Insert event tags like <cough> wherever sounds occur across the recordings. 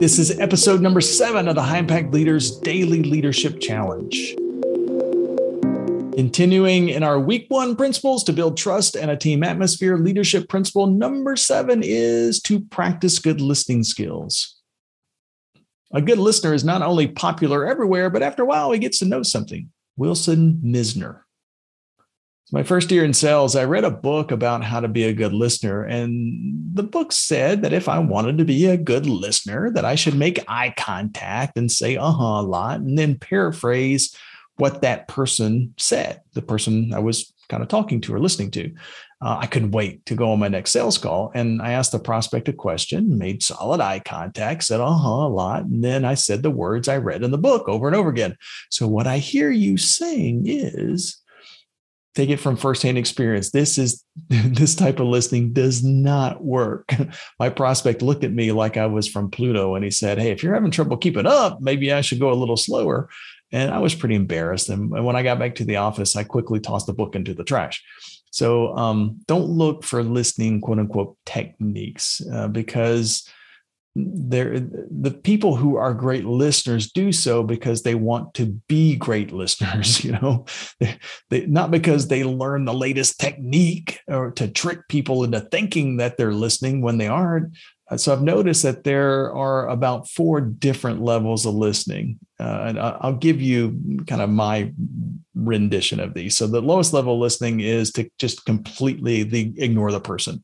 This is episode number seven of the High Impact Leaders Daily Leadership Challenge. Continuing in our week one principles to build trust and a team atmosphere, leadership principle number seven is to practice good listening skills. A good listener is not only popular everywhere, but after a while, he gets to know something. Wilson Mizner my first year in sales, I read a book about how to be a good listener. And the book said that if I wanted to be a good listener, that I should make eye contact and say uh-huh a lot and then paraphrase what that person said, the person I was kind of talking to or listening to. Uh, I couldn't wait to go on my next sales call. And I asked the prospect a question, made solid eye contact, said, uh huh, a lot. And then I said the words I read in the book over and over again. So, what I hear you saying is, take it from firsthand experience. This is <laughs> this type of listening does not work. <laughs> My prospect looked at me like I was from Pluto and he said, Hey, if you're having trouble keeping up, maybe I should go a little slower. And I was pretty embarrassed. And when I got back to the office, I quickly tossed the book into the trash. So um, don't look for listening, quote unquote, techniques uh, because there the people who are great listeners do so because they want to be great listeners <laughs> you know? They, not because they learn the latest technique or to trick people into thinking that they're listening when they aren't. Uh, so i've noticed that there are about four different levels of listening. Uh, and i'll give you kind of my rendition of these. So the lowest level listening is to just completely the, ignore the person.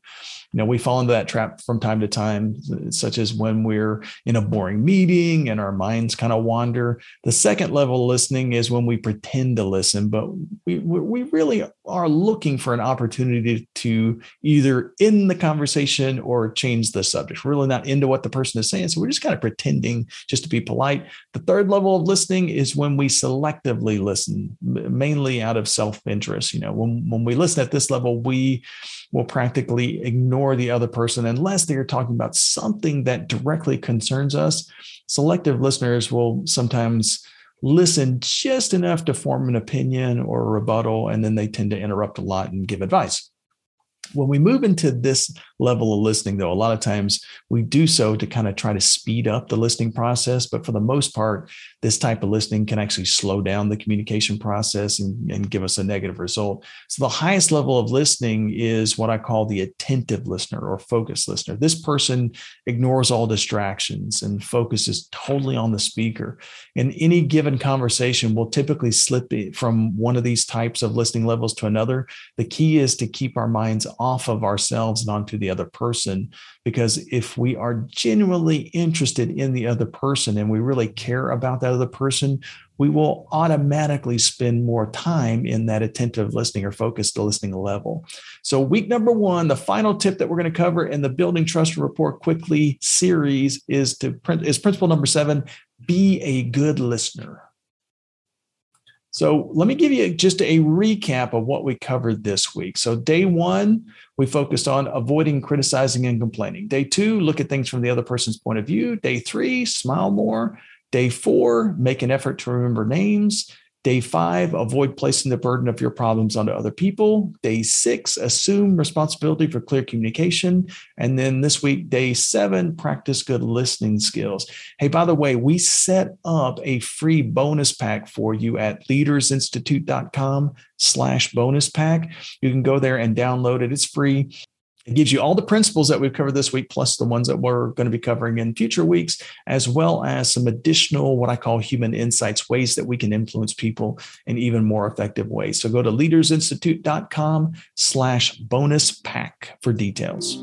You know we fall into that trap from time to time such as when we're in a boring meeting and our minds kind of wander. The second level listening is when we pretend to listen but we we really are looking for an opportunity to either end the conversation or change the subject. We're really not into what the person is saying so we're just kind of pretending just to be polite. The third level of listening is when we selectively listen mainly out of self-interest you know. When, when we listen at this level we will practically ignore the other person unless they are talking about something that directly concerns us. Selective listeners will sometimes listen just enough to form an opinion or a rebuttal, and then they tend to interrupt a lot and give advice. When we move into this level of listening, though, a lot of times we do so to kind of try to speed up the listening process. But for the most part, this type of listening can actually slow down the communication process and, and give us a negative result. So the highest level of listening is what I call the attentive listener or focused listener. This person ignores all distractions and focuses totally on the speaker. And any given conversation will typically slip from one of these types of listening levels to another. The key is to keep our minds off of ourselves and onto the the other person. Because if we are genuinely interested in the other person and we really care about that other person, we will automatically spend more time in that attentive listening or focused listening level. So, week number one, the final tip that we're going to cover in the Building Trust and Rapport Quickly series is to is principle number seven: be a good listener. So let me give you just a recap of what we covered this week. So, day one, we focused on avoiding criticizing and complaining. Day two, look at things from the other person's point of view. Day three, smile more. Day four, make an effort to remember names. Day five, avoid placing the burden of your problems onto other people. Day six, assume responsibility for clear communication. And then this week, day seven, practice good listening skills. Hey, by the way, we set up a free bonus pack for you at leadersinstitute.com slash bonus pack. You can go there and download it. It's free. It gives you all the principles that we've covered this week, plus the ones that we're going to be covering in future weeks, as well as some additional, what I call human insights, ways that we can influence people in even more effective ways. So go to leadersinstitute.com slash bonus pack for details.